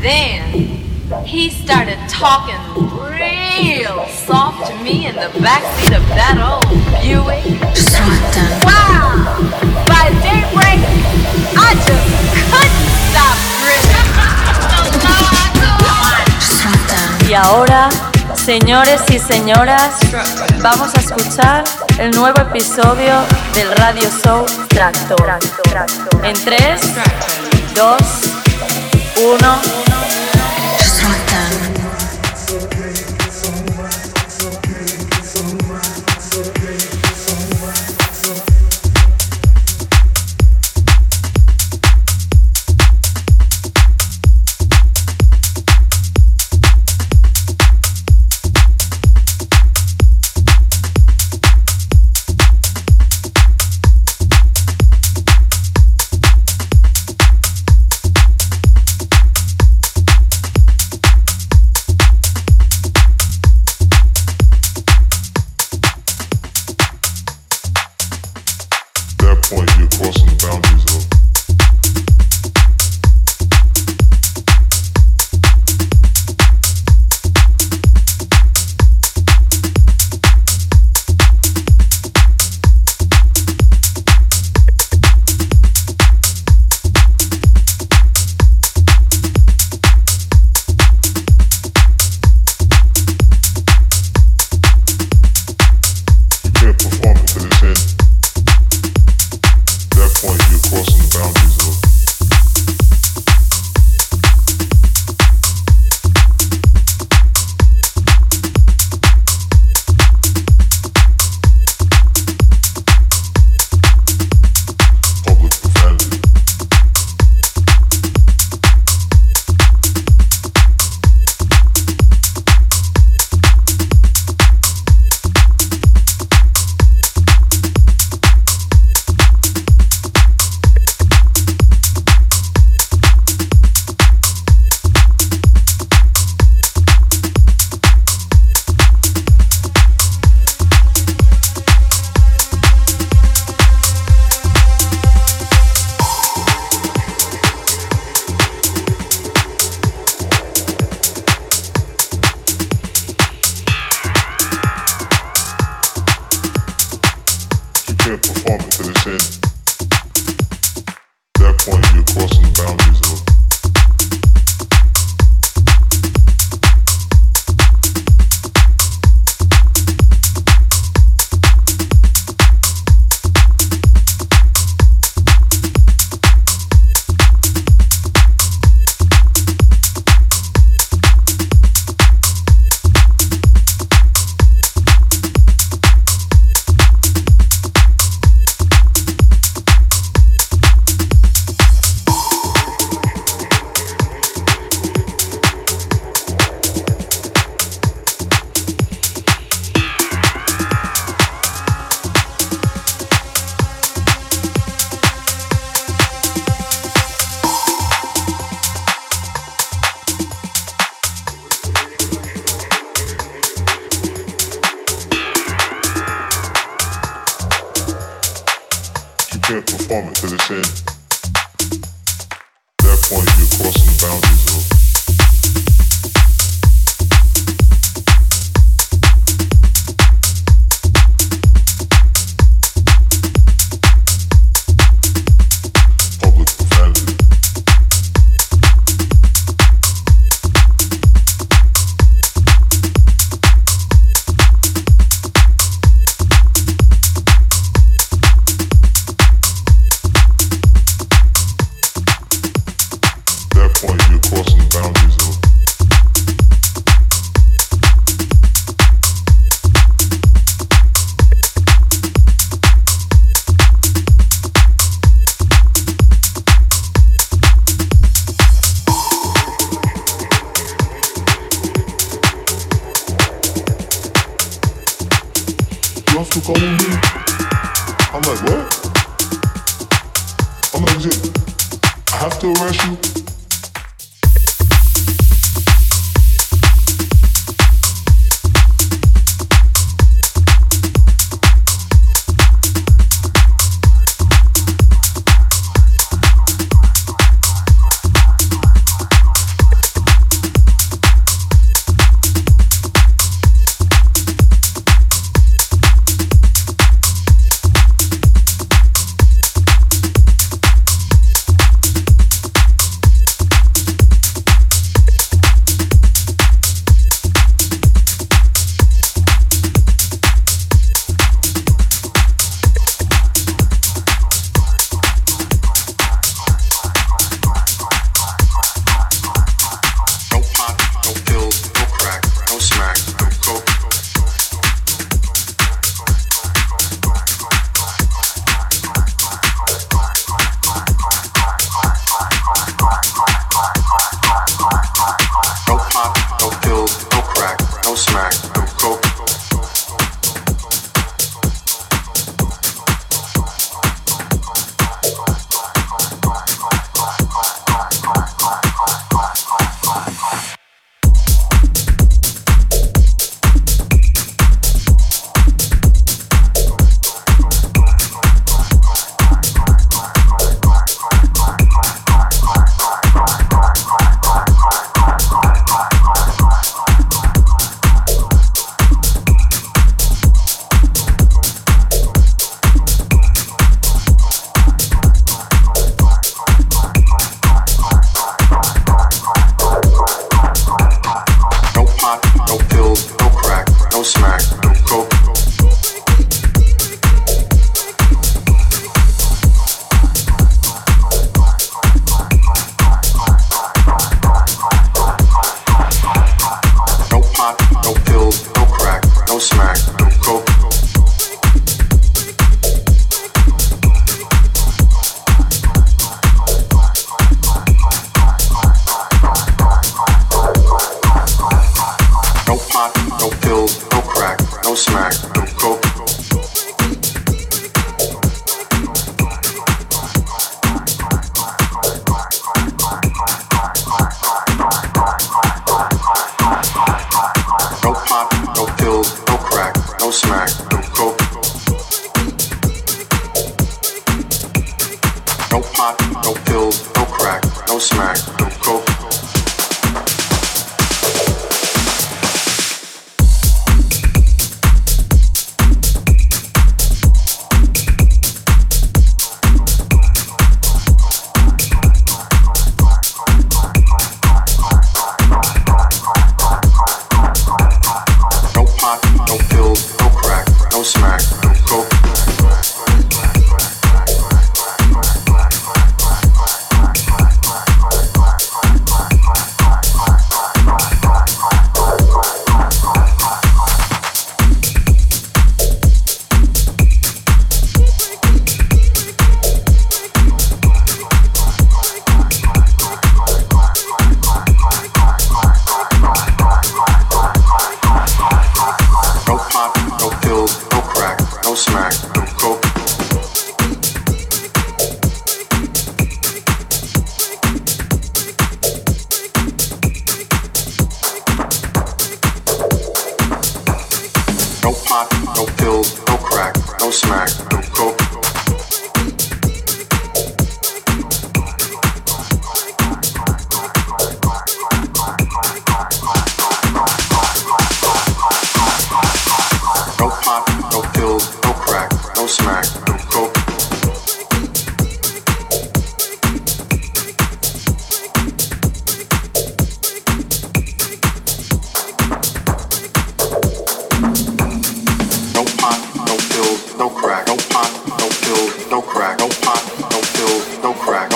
Then he started talking real soft to me in the backseat of that old Buick. Wow! By daybreak, I just couldn't stop grinning. Y ahora, señores y señoras, vamos a escuchar el nuevo episodio del Radio Show Tracto. En 3, 2, 1. sheer performance, as it said, at that point you're crossing the boundaries of pop, no pills, no crack, no smack, no coke. No pop, no pills, no crack, no smack, no crack, no pot, no pills, no crack.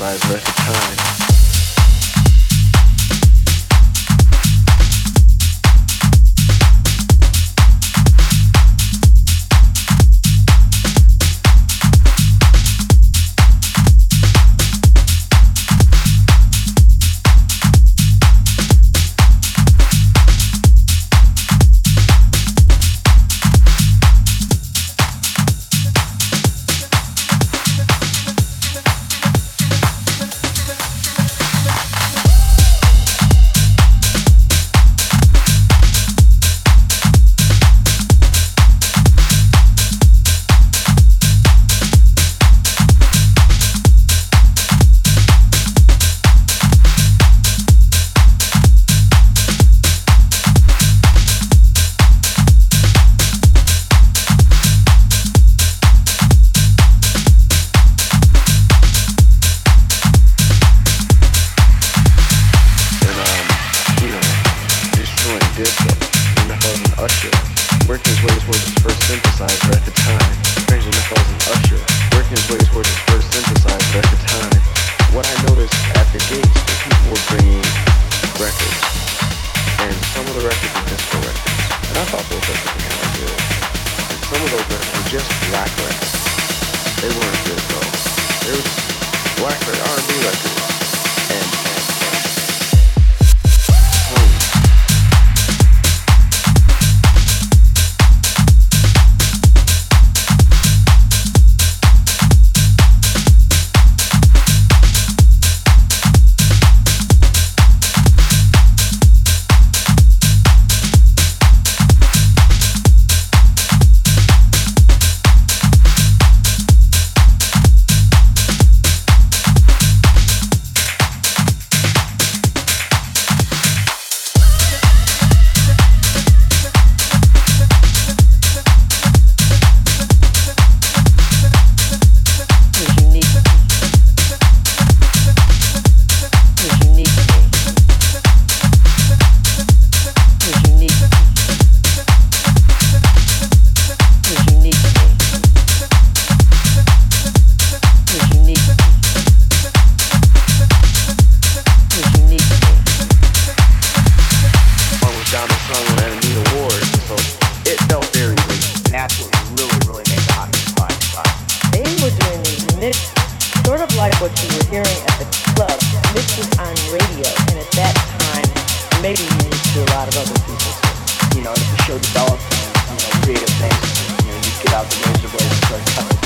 Bye, friend. This was, the first synthesizer at the time.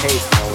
taste.